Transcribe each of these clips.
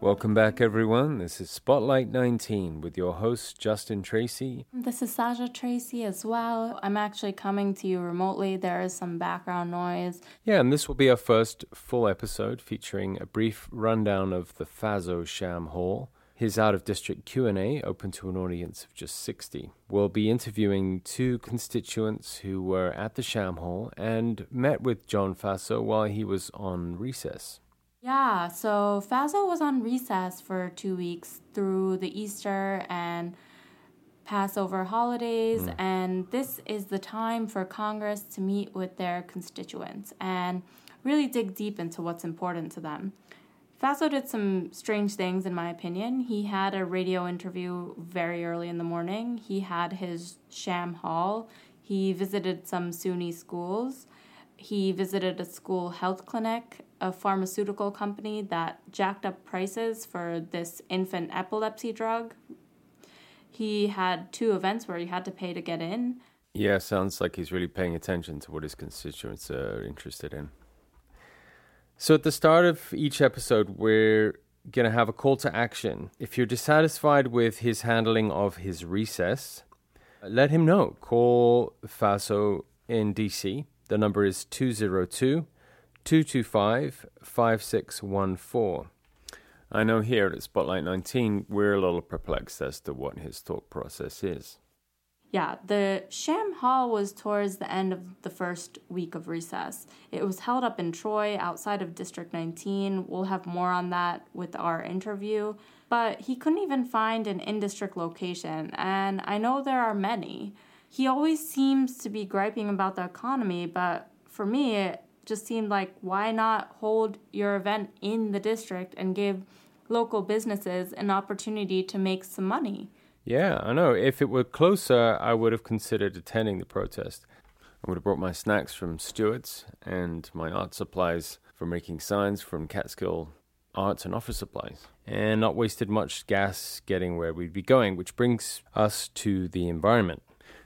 Welcome back, everyone. This is Spotlight 19 with your host, Justin Tracy. This is Sasha Tracy as well. I'm actually coming to you remotely. There is some background noise. Yeah, and this will be our first full episode featuring a brief rundown of the Faso Sham Hall, his out-of-district Q&A open to an audience of just 60. We'll be interviewing two constituents who were at the Sham Hall and met with John Faso while he was on recess. Yeah, so Faso was on recess for two weeks through the Easter and Passover holidays, mm. and this is the time for Congress to meet with their constituents and really dig deep into what's important to them. Faso did some strange things, in my opinion. He had a radio interview very early in the morning. He had his sham hall. He visited some SUNY schools. He visited a school health clinic a pharmaceutical company that jacked up prices for this infant epilepsy drug. He had two events where he had to pay to get in. Yeah, sounds like he's really paying attention to what his constituents are interested in. So, at the start of each episode, we're going to have a call to action. If you're dissatisfied with his handling of his recess, let him know. Call FASO in DC. The number is 202 225 5614. I know here at Spotlight 19, we're a little perplexed as to what his thought process is. Yeah, the Sham Hall was towards the end of the first week of recess. It was held up in Troy outside of District 19. We'll have more on that with our interview. But he couldn't even find an in district location, and I know there are many. He always seems to be griping about the economy, but for me, just seemed like why not hold your event in the district and give local businesses an opportunity to make some money. Yeah, I know. If it were closer, I would have considered attending the protest. I would have brought my snacks from Stewart's and my art supplies for making signs from Catskill Arts and Office Supplies, and not wasted much gas getting where we'd be going, which brings us to the environment.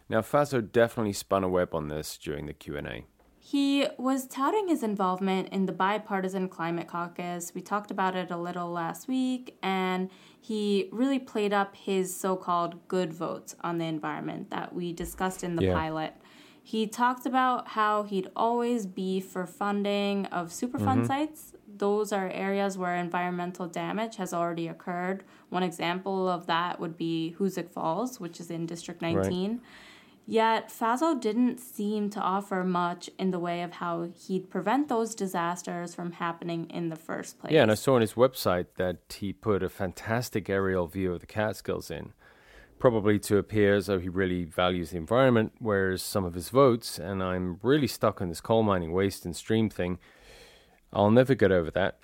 Now, Faso definitely spun a web on this during the Q&A. He was touting his involvement in the bipartisan climate caucus. We talked about it a little last week, and he really played up his so called good votes on the environment that we discussed in the yeah. pilot. He talked about how he'd always be for funding of Superfund mm-hmm. sites. Those are areas where environmental damage has already occurred. One example of that would be Hoosick Falls, which is in District 19. Right Yet Faso didn't seem to offer much in the way of how he'd prevent those disasters from happening in the first place. Yeah, and I saw on his website that he put a fantastic aerial view of the Catskills in, probably to appear as though he really values the environment, whereas some of his votes, and I'm really stuck on this coal mining waste and stream thing, I'll never get over that.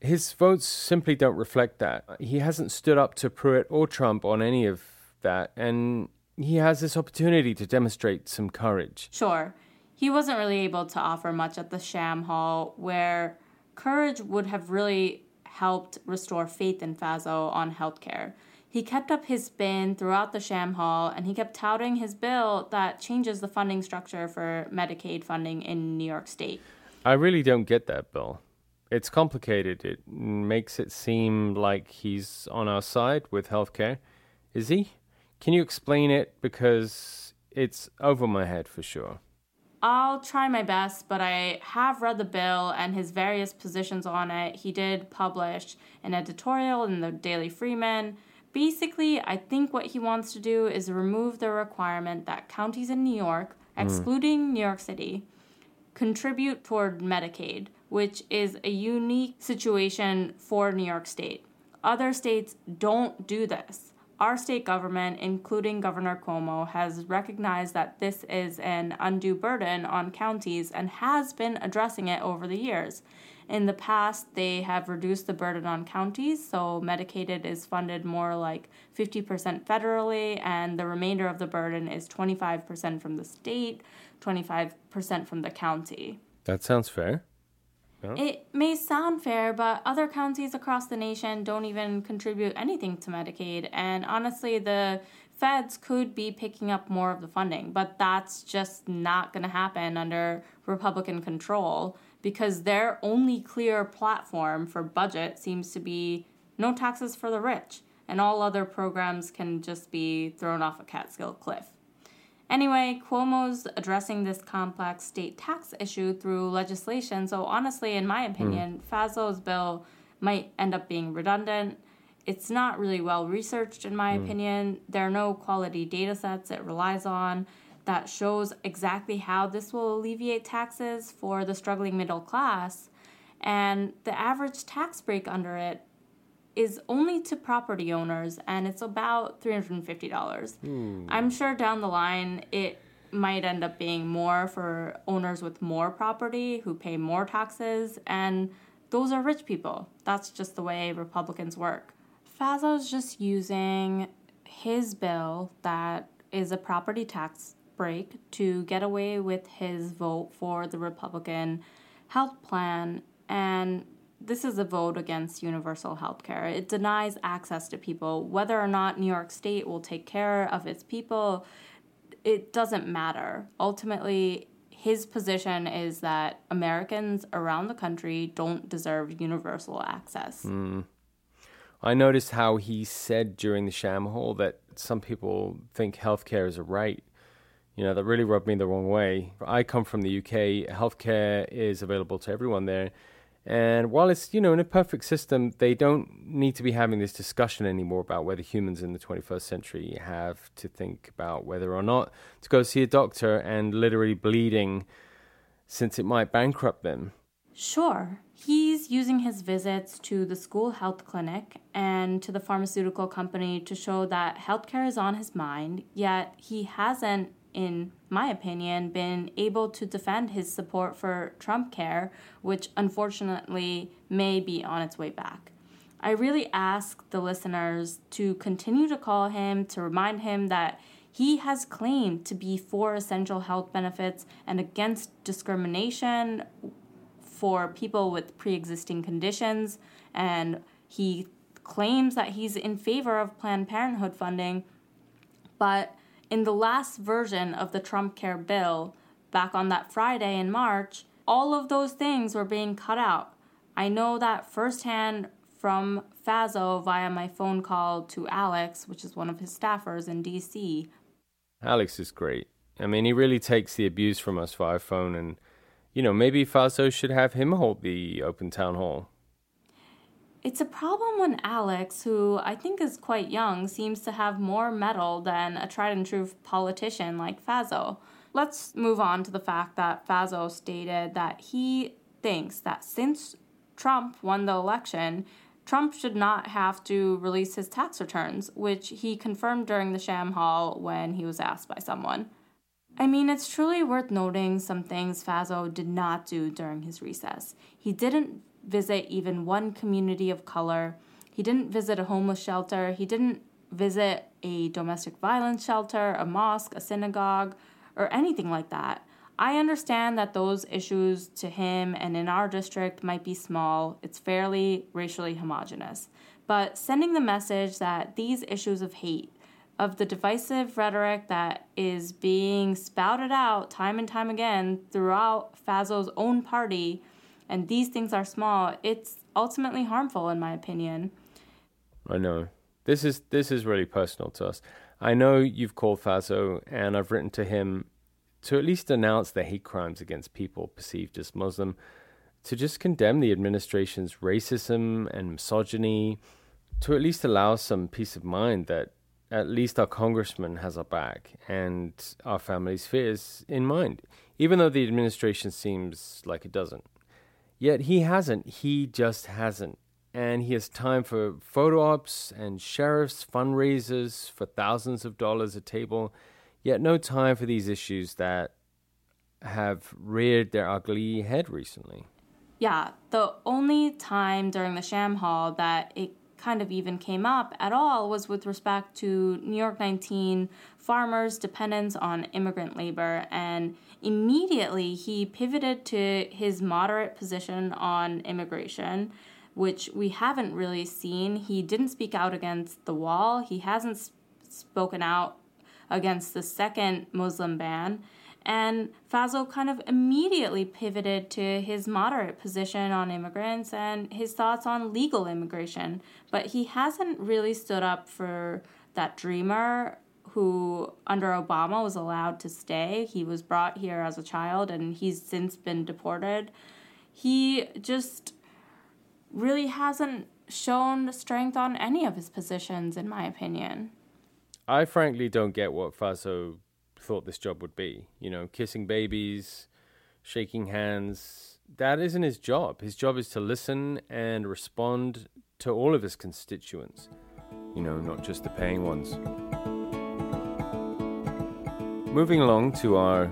His votes simply don't reflect that. He hasn't stood up to Pruitt or Trump on any of that, and he has this opportunity to demonstrate some courage. Sure. He wasn't really able to offer much at the Sham Hall, where courage would have really helped restore faith in Faso on healthcare. He kept up his spin throughout the Sham Hall, and he kept touting his bill that changes the funding structure for Medicaid funding in New York State. I really don't get that bill. It's complicated. It makes it seem like he's on our side with healthcare. Is he? Can you explain it? Because it's over my head for sure. I'll try my best, but I have read the bill and his various positions on it. He did publish an editorial in the Daily Freeman. Basically, I think what he wants to do is remove the requirement that counties in New York, hmm. excluding mm. New York City, contribute toward Medicaid, which is a unique situation for New York State. Other states don't do this our state government, including Governor Cuomo, has recognized that this is an undue burden on counties and has been addressing it over the years. In the past, they have reduced the burden on counties, so Medicaid is funded more like 50% federally, and the remainder of the burden is 25% from the state, 25% from the county. That sounds fair. It may sound fair, but other counties across the nation don't even contribute anything to Medicaid. And honestly, the feds could be picking up more of the funding, but that's just not going to happen under Republican control because their only clear platform for budget seems to be no taxes for the rich, and all other programs can just be thrown off a Catskill cliff. Anyway, Cuomo's addressing this complex state tax issue through legislation, so honestly, in my opinion, mm. Faso's bill might end up being redundant. It's not really well researched, in my mm. opinion. There are no quality data sets it relies on that shows exactly how this will alleviate taxes for the struggling middle class. And the average tax break under it is only to property owners and it's about $350. Hmm. I'm sure down the line it might end up being more for owners with more property who pay more taxes and those are rich people. That's just the way Republicans work. Faso's just using his bill that is a property tax break to get away with his vote for the Republican health plan and this is a vote against universal health care. It denies access to people. Whether or not New York State will take care of its people, it doesn't matter. Ultimately, his position is that Americans around the country don't deserve universal access. Mm. I noticed how he said during the sham hole that some people think healthcare is a right. You know, that really rubbed me the wrong way. I come from the UK, healthcare is available to everyone there and while it's, you know, in a perfect system, they don't need to be having this discussion anymore about whether humans in the 21st century have to think about whether or not to go see a doctor and literally bleeding since it might bankrupt them. Sure. He's using his visits to the school health clinic and to the pharmaceutical company to show that healthcare is on his mind, yet he hasn't in my opinion, been able to defend his support for Trump care, which unfortunately may be on its way back. I really ask the listeners to continue to call him to remind him that he has claimed to be for essential health benefits and against discrimination for people with pre existing conditions, and he claims that he's in favor of Planned Parenthood funding, but in the last version of the Trump Care bill, back on that Friday in March, all of those things were being cut out. I know that firsthand from Faso via my phone call to Alex, which is one of his staffers in DC. Alex is great. I mean, he really takes the abuse from us via phone, and, you know, maybe Faso should have him hold the open town hall. It's a problem when Alex, who I think is quite young, seems to have more mettle than a tried and true politician like Faso. Let's move on to the fact that Faso stated that he thinks that since Trump won the election, Trump should not have to release his tax returns, which he confirmed during the sham hall when he was asked by someone. I mean, it's truly worth noting some things Faso did not do during his recess. He didn't visit even one community of color. He didn't visit a homeless shelter. He didn't visit a domestic violence shelter, a mosque, a synagogue, or anything like that. I understand that those issues to him and in our district might be small. It's fairly racially homogenous. But sending the message that these issues of hate, of the divisive rhetoric that is being spouted out time and time again throughout Faso's own party, and these things are small, it's ultimately harmful in my opinion. I know. This is this is really personal to us. I know you've called Faso and I've written to him to at least announce the hate crimes against people perceived as Muslim, to just condemn the administration's racism and misogyny, to at least allow some peace of mind that at least our congressman has our back and our family's fears in mind, even though the administration seems like it doesn't. Yet he hasn't. He just hasn't. And he has time for photo ops and sheriffs' fundraisers for thousands of dollars a table, yet no time for these issues that have reared their ugly head recently. Yeah, the only time during the sham hall that it kind of even came up at all was with respect to New York 19 farmers' dependence on immigrant labor. And immediately he pivoted to his moderate position on immigration, which we haven't really seen. He didn't speak out against the wall, he hasn't spoken out against the second Muslim ban. And Faso kind of immediately pivoted to his moderate position on immigrants and his thoughts on legal immigration. But he hasn't really stood up for that dreamer who, under Obama, was allowed to stay. He was brought here as a child and he's since been deported. He just really hasn't shown strength on any of his positions, in my opinion. I frankly don't get what Faso thought this job would be. You know, kissing babies, shaking hands. That isn't his job. His job is to listen and respond to all of his constituents, you know, not just the paying ones. Moving along to our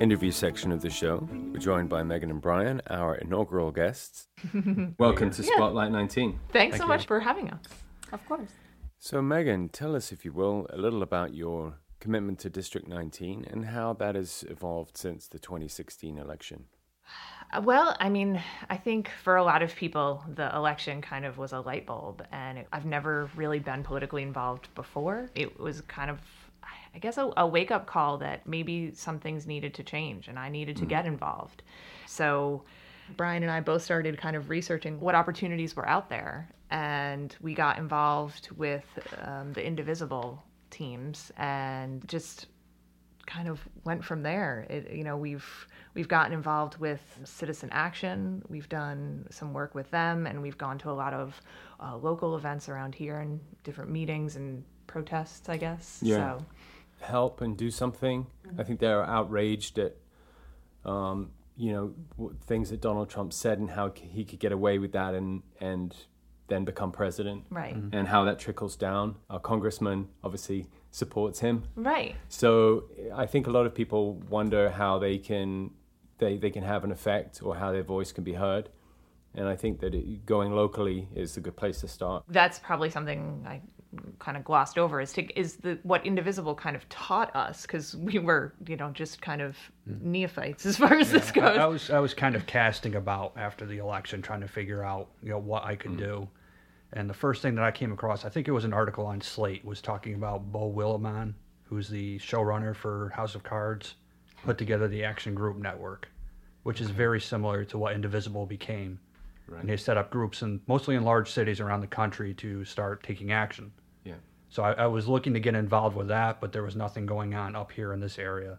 interview section of the show, we're joined by Megan and Brian, our inaugural guests. Welcome to Yeah. Spotlight 19. Thanks so much for having us. Of course. So, Megan, tell us, if you will, a little about your commitment to District 19 and how that has evolved since the 2016 election. Uh, Well, I mean, I think for a lot of people, the election kind of was a light bulb, and it, I've never really been politically involved before. It was kind of, I guess, a, a wake up call that maybe some things needed to change, and I needed to get involved. So, Brian and I both started kind of researching what opportunities were out there, and we got involved with um, the Indivisible teams and just kind of went from there. It, you know, we've we've gotten involved with Citizen Action. We've done some work with them, and we've gone to a lot of uh, local events around here and different meetings and protests. I guess. Yeah. So Help and do something. I think they're outraged at, um, you know, w- things that Donald Trump said and how c- he could get away with that and and then become president. right, And how that trickles down. Our congressman obviously supports him. right. So I think a lot of people wonder how they can they, they can have an effect or how their voice can be heard. And I think that it, going locally is a good place to start. That's probably something I kind of glossed over. Is to is the what Indivisible kind of taught us because we were you know just kind of neophytes as far as this goes. I was I was kind of casting about after the election, trying to figure out you know what I could mm. do. And the first thing that I came across, I think it was an article on Slate, was talking about Beau Willimon, who's the showrunner for House of Cards, put together the Action Group Network, which is very similar to what Indivisible became. And they set up groups in mostly in large cities around the country to start taking action. Yeah. So I, I was looking to get involved with that, but there was nothing going on up here in this area.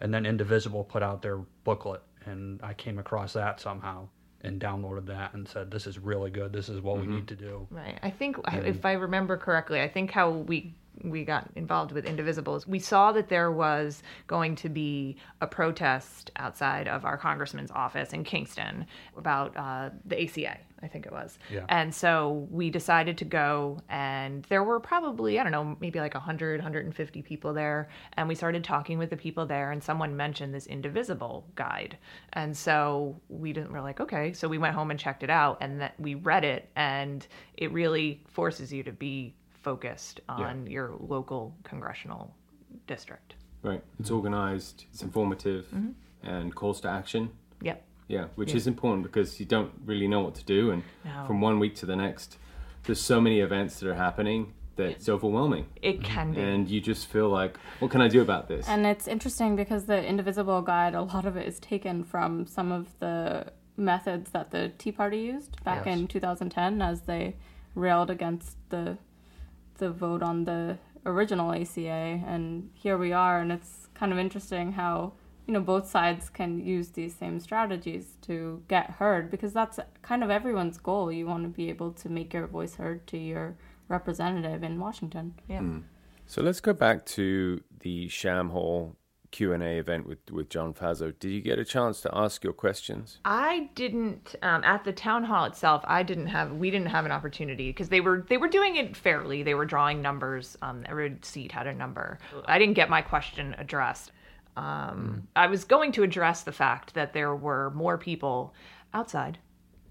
And then Indivisible put out their booklet, and I came across that somehow and downloaded that and said, "This is really good. This is what we need to do." Right. I think if I remember correctly, I think how we we got involved with Indivisibles, we saw that there was going to be a protest outside of our congressman's office in Kingston about uh, the ACA. I think it was. Yeah. And so we decided to go, and there were probably, I don't know, maybe like 100, 150 people there. And we started talking with the people there, and someone mentioned this Indivisible guide. And so we didn't, we're like, okay. So we went home and checked it out, and that we read it, and it really forces you to be focused on your local congressional district. Right. It's organized, it's informative, mm-hmm. and calls to action. Yep. Yeah, which is important because you don't really know what to do. And No. from one week to the next, there's so many events that are happening that it's overwhelming. It can be. And you just feel like, what can I do about this? And it's interesting because the Indivisible Guide, a lot of it is taken from some of the methods that the Tea Party used back Yes. in 2010 as they railed against the the vote on the original ACA. And here we are, and it's kind of interesting how you know both sides can use these same strategies to get heard because that's kind of everyone's goal. You want to be able to make your voice heard to your representative in Washington. yeah. So let's go back to the Sham Hall Q&A event with, with John Faso. Did you get a chance to ask your questions? I didn't um, at the town hall itself. I didn't have. We didn't have an opportunity because they were they were doing it fairly. They were drawing numbers. Um, every seat had a number. I didn't get my question addressed. Um, I was going to address the fact that there were more people outside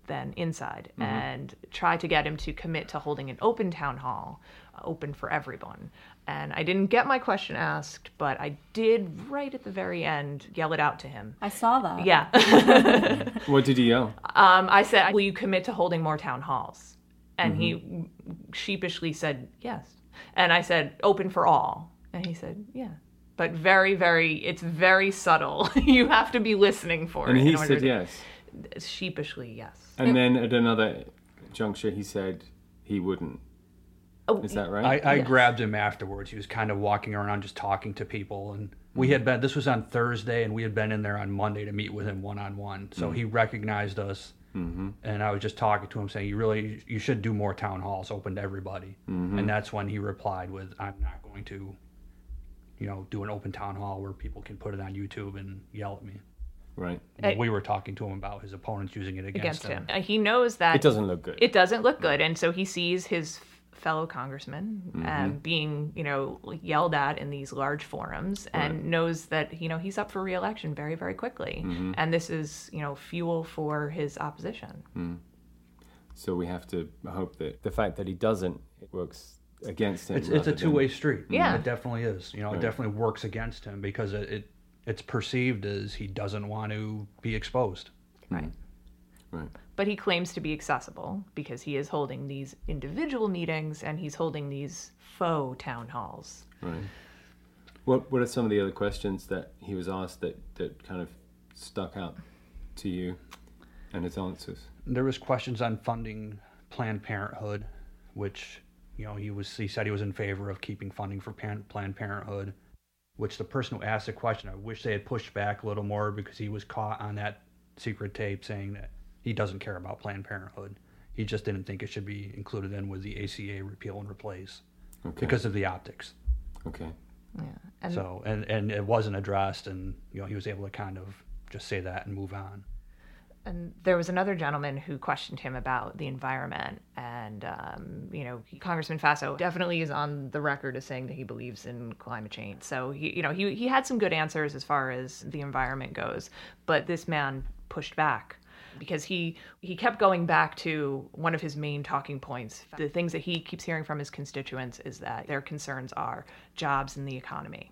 than inside, and try to get him to commit to holding an open town hall, uh, open for everyone. And I didn't get my question asked, but I did right at the very end yell it out to him. I saw that. Yeah. What did you yell? Um, I said, "Will you commit to holding more town halls?" And he sheepishly said, "Yes." And I said, "Open for all." And he said, "Yeah." But very, very, it's very subtle. you have to be listening for And it. he in order said to- yes. Sheepishly, yes. And then at another juncture, he said he wouldn't. Oh, Is that right? I, I Yes. grabbed him afterwards. He was kind of walking around just talking to people. And we had been, this was on Thursday, and we had been in there on Monday to meet with him one on one. So he recognized us. mm-hmm. And I was just talking to him saying, you really, you should do more town halls open to everybody. Mm-hmm. And that's when he replied with, I'm not going to, you know, do an open town hall where people can put it on YouTube and yell at me. Right. I- we were talking to him about his opponents using it against, against him. Uh, He knows that It doesn't look good. it doesn't look good and so he sees his fellow congressman Mm-hmm. um, being you know yelled at in these large forums and knows that you know he's up for reelection very very quickly Mm-hmm. and this is you know fuel for his opposition So we have to hope that the fact that he doesn't it works against him. It's, it's a two way street. Yeah. It definitely is. You know, it definitely works against him because it, it it's perceived as he doesn't want to be exposed. right Right. but he claims to be accessible because he is holding these individual meetings and he's holding these faux town halls Right. What What are some of the other questions that he was asked that that kind of stuck out to you, and his answers? There was questions on funding Planned Parenthood, which you know he was he said he was in favor of keeping funding for Pan, Planned Parenthood. Which the person who asked the question, I wish they had pushed back a little more because he was caught on that secret tape saying that he doesn't care about Planned Parenthood. He just didn't think it should be included in with the ACA repeal and replace Okay. because of the optics. okay. yeah and so and and it wasn't addressed, and you know he was able to kind of just say that and move on. And there was another gentleman who questioned him about the environment. And, um, you know, Congressman Faso definitely is on the record as saying that he believes in climate change. So, he, you know, he, he had some good answers as far as the environment goes. But this man pushed back because he he kept going back to one of his main talking points. The things that he keeps hearing from his constituents is that their concerns are jobs and the economy.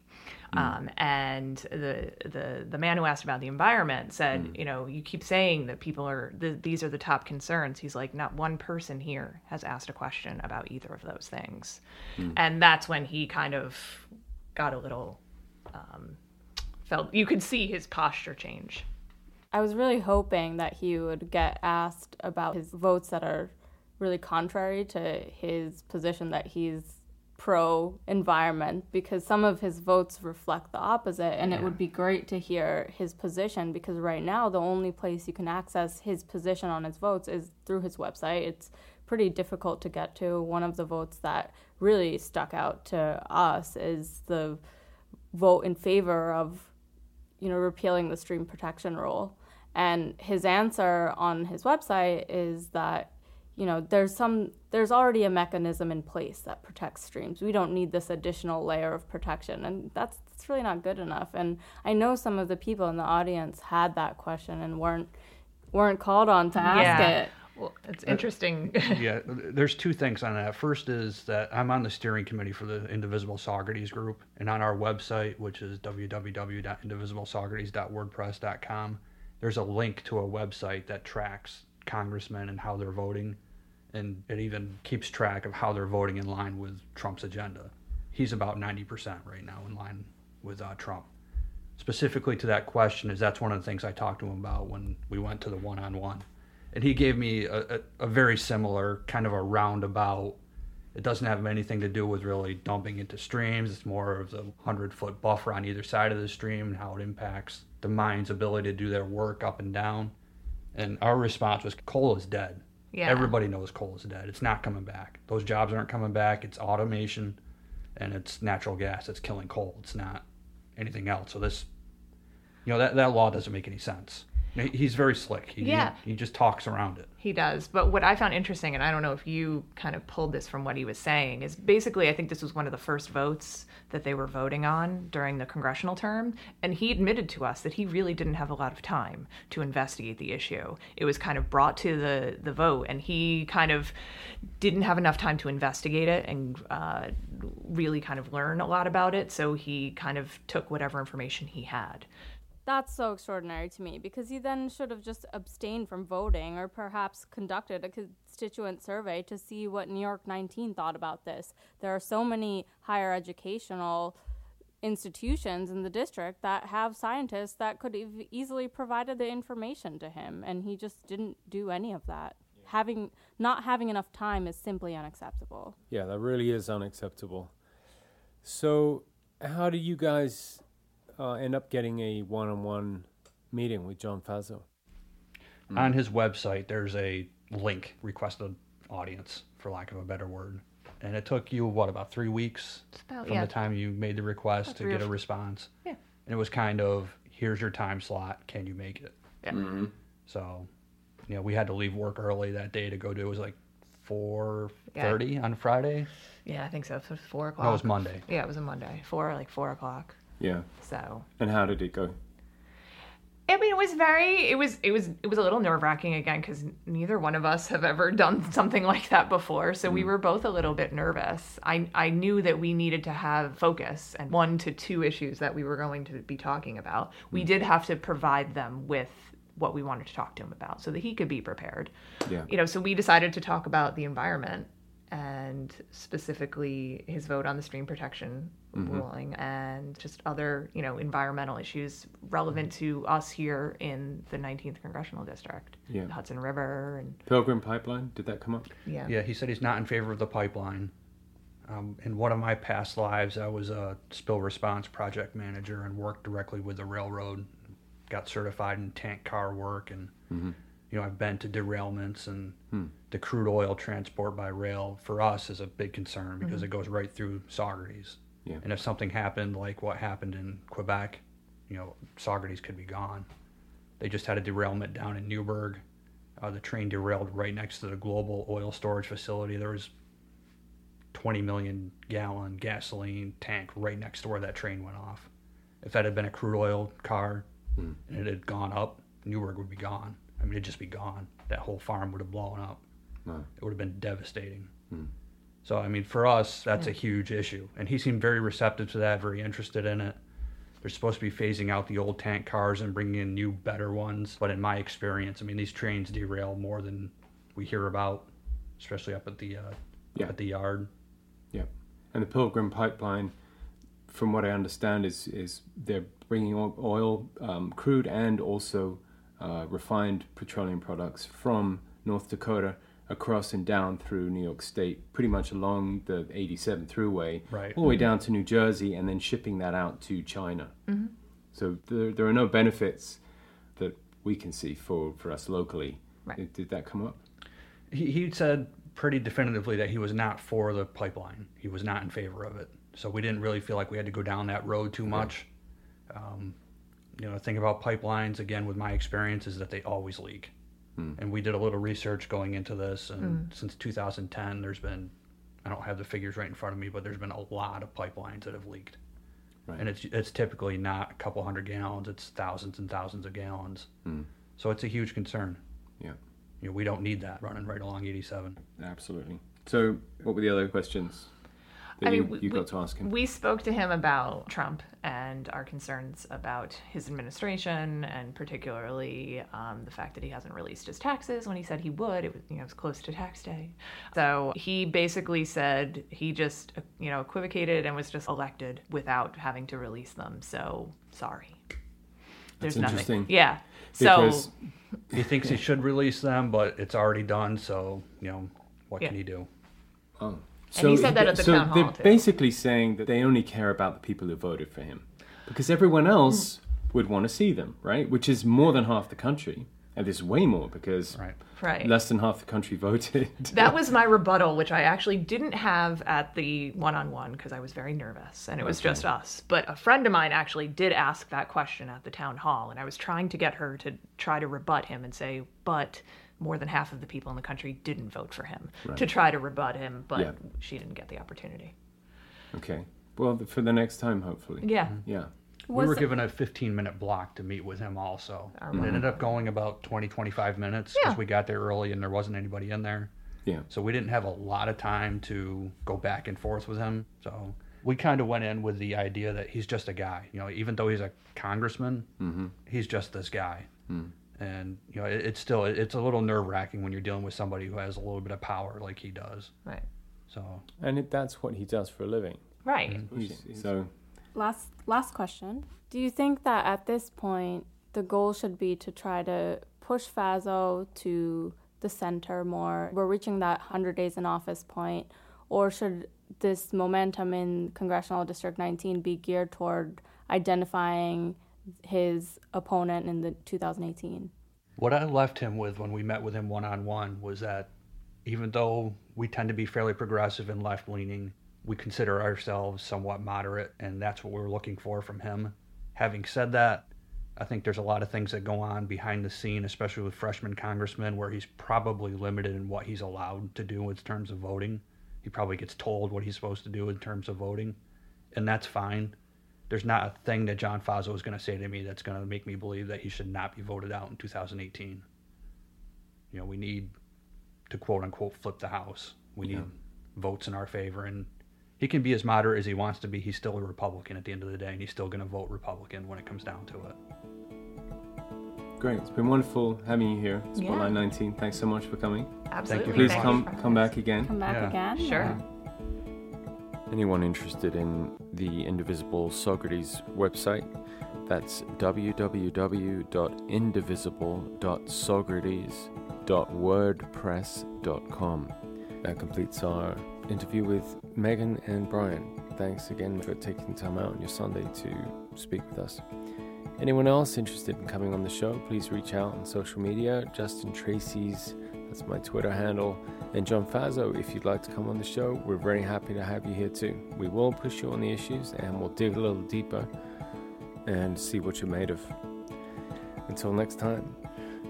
Um, and the the the man who asked about the environment said, you know, you keep saying that people are the, these are the top concerns. He's like, not one person here has asked a question about either of those things, and that's when he kind of got a little um, felt you could see his posture change. I was really hoping that he would get asked about his votes that are really contrary to his position that he's pro environment because some of his votes reflect the opposite. And it would be great to hear his position because right now the only place you can access his position on his votes is through his website. It's pretty difficult to get to. One of the votes that really stuck out to us is the vote in favor of you know, repealing the stream protection rule. And his answer on his website is that, you know, there's some there's already a mechanism in place that protects streams. We don't need this additional layer of protection. And that's that's really not good enough. And I know some of the people in the audience had that question and weren't weren't called on to ask Yeah. it. Well, it's uh, interesting. yeah, there's two things on that. First is that I'm on the steering committee for the Indivisible Saugerties group, and on our website, which is www.indivisibleSaugerties.wordpress.com, there's a link to a website that tracks congressmen and how they're voting, and it even keeps track of how they're voting in line with Trump's agenda. He's about 90% right now in line with uh, Trump. Specifically to that question, is that's one of the things I talked to him about when we went to the one-on-one and he gave me a, a, a very similar kind of a roundabout. It doesn't have anything to do with really dumping into streams. It's more of the hundred foot buffer on either side of the stream and how it impacts the mine's ability to do their work up and down. And our response was coal is dead. Yeah. Everybody knows coal is dead. It's not coming back. Those jobs aren't coming back. It's automation and it's natural gas that's killing coal. It's not anything else. So this you know that that law doesn't make any sense. He- He's very slick. He, Yeah. he, he just talks around it. He does. But what I found interesting, and I don't know if you kind of pulled this from what he was saying, is basically I think this was one of the first votes that they were voting on during the congressional term. And he admitted to us that he really didn't have a lot of time to investigate the issue. It was kind of brought to the, the vote, and he kind of didn't have enough time to investigate it and uh, really kind of learn a lot about it. So he kind of took whatever information he had. That's so extraordinary to me because he then should have just abstained from voting or perhaps conducted a constituent survey to see what New York 19 thought about this. There are so many higher educational institutions in the district that have scientists that could have easily provided the information to him and he just didn't do any of that having not having enough time is simply unacceptable Yeah, that really is unacceptable. So, how do you guys uh, end up getting a one-on-one meeting with John Faso? On his website, there's a link, requested audience, for lack of a better word. And it took you, what, about three weeks about, from yeah. the time you made the request About to get a response? Yeah. And it was kind of, here's your time slot. Can you make it? Yeah. So, you know, we had to leave work early that day to go do. it was like 4.30 on Friday. Yeah, I think so. So it's four o'clock. That was Monday. Yeah, it was a Monday. Four, like four o'clock. Yeah. So And how did it go? I mean, it was very, it was, it was, it was a little nerve wracking again because neither one of us have ever done something like that before. So we mm. were both a little bit nervous. I, I knew that we needed to have focus and one to two issues that we were going to be talking about. We mm. did have to provide them with what we wanted to talk to him about so that he could be prepared. Yeah. You know, so we decided to talk about the environment and specifically his vote on the stream protection ruling and just other, you know, environmental issues relevant to us here in the 19th congressional district. Yeah. The Hudson River and Pilgrim Pipeline, did that come up? yeah. Yeah, he said he's not in favor of the pipeline. Um, in one of my past lives, I was a spill response project manager and worked directly with the railroad. Got certified in tank car work, and you know I've been to derailments and hmm. the crude oil transport by rail for us is a big concern because mm-hmm. it goes right through Saugerties. Yeah. And if something happened like what happened in Quebec, you know Saugerties could be gone. They just had a derailment down in Newburgh. Uh, the train derailed right next to the global oil storage facility. There was 20 million gallon gasoline tank right next to where that train went off. If that had been a crude oil car hmm. and it had gone up, Newburgh would be gone. I mean, it'd just be gone. That whole farm would have blown up. Wow. It would have been devastating. So, I mean, for us, that's a huge issue. And he seemed very receptive to that, very interested in it. They're supposed to be phasing out the old tank cars and bringing in new, better ones. But in my experience, I mean, these trains derail more than we hear about, especially up at the uh, Yeah. at the yard. Yeah. And the Pilgrim Pipeline, from what I understand, is, is they're bringing oil, um, crude, and also uh, refined petroleum products from North Dakota across and down through New York State, pretty much along the 87 thruway, Right. all the way down to New Jersey, and then shipping that out to China. So there, there are no benefits that we can see for, for us locally. Right. Did, did that come up? He, he said pretty definitively that he was not for the pipeline. He was not in favor of it. So we didn't really feel like we had to go down that road too much. Um, you know, the thing about pipelines, again, with my experience, is that they always leak. And we did a little research going into this, and since 2010, there's been, I don't have the figures right in front of me, but there's been a lot of pipelines that have leaked. Right. And it's it's typically not a couple hundred gallons; it's thousands and thousands of gallons. Hmm. So it's a huge concern. Yeah. You know, we don't need that running right along 87. Absolutely. So, what were the other questions that I mean, you, we- you we- got to ask him? We spoke to him about Trump and our concerns about his administration, and particularly um, the fact that he hasn't released his taxes when he said he would. It was, you know, it was close to tax day, so he basically said he just, you know, equivocated and was just elected without having to release them. So sorry. There's That's nothing. interesting. Yeah. So He thinks he should release them, but it's already done. So you know, what Yeah. can he do? Oh. And he said that at the so town they're too. basically saying that they only care about the people who voted for him, because everyone hmm. else would want to see them, right? Which is more than half the country, and this is way more because Right. right. less than half the country voted. That was my rebuttal, which I actually didn't have at the one on one because I was very nervous and it was just us. But a friend of mine actually did ask that question at the town hall, and I was trying to get her to try to rebut him and say, but more than half of the people in the country didn't vote for him to try to rebut him, but Yeah. she didn't get the opportunity. okay. Well, for the next time, hopefully. Yeah. Mm-hmm. Yeah. we were given a 15 minute block to meet with him also. I It ended up going about 20, 25 minutes because Yeah. we got there early and there wasn't anybody in there. Yeah. So we didn't have a lot of time to go back and forth with him. So we kind of went in with the idea that he's just a guy. You know, even though he's a congressman, mm-hmm. he's just this guy. Mm. And you know, it, it's still it's a little nerve wracking when you're dealing with somebody who has a little bit of power like he does. Right. So And it, that's what he does for a living. Right. Mm-hmm. He's- so, last last question. Do you think that at this point the goal should be to try to push Faso to the center more? We're reaching that 100 days in office point, or should this momentum in congressional district 19 be geared toward identifying his opponent in the 2018? What I left him with when we met with him one on one was that even though we tend to be fairly progressive and left leaning, we consider ourselves somewhat moderate, and that's what we were looking for from him. Having said that, I think there's a lot of things that go on behind the scene, especially with freshman congressmen, where he's probably limited in what he's allowed to do in terms of voting. He probably gets told what he's supposed to do in terms of voting, and that's fine. There's not a thing that John Faso is going to say to me that's going to make me believe that he should not be voted out in 2018. You know, we need to quote unquote flip the House. We need yeah. votes in our favor, and he can be as moderate as he wants to be. He's still a Republican at the end of the day, and he's still going to vote Republican when it comes down to it. Great. It's been wonderful having you here. Spotlight yeah. 19. Thanks so much for coming. Absolutely. Thank you. Please come come back again. Come back yeah. again. Sure. Anyone interested in the Indivisible Saugerties website, that's www.indivisible.saugerties.wordpress.com. That completes our interview with Megan and Brian. Thanks again for taking time out on your Sunday to speak with us. Anyone else interested in coming on the show, please reach out on social media. Justin Tracy's, that's my Twitter handle. And John Faso, if you'd like to come on the show, we're very happy to have you here too. We will push you on the issues and we'll dig a little deeper and see what you're made of. Until next time,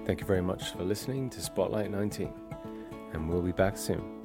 thank you very much for listening to Spotlight 19, and we'll be back soon.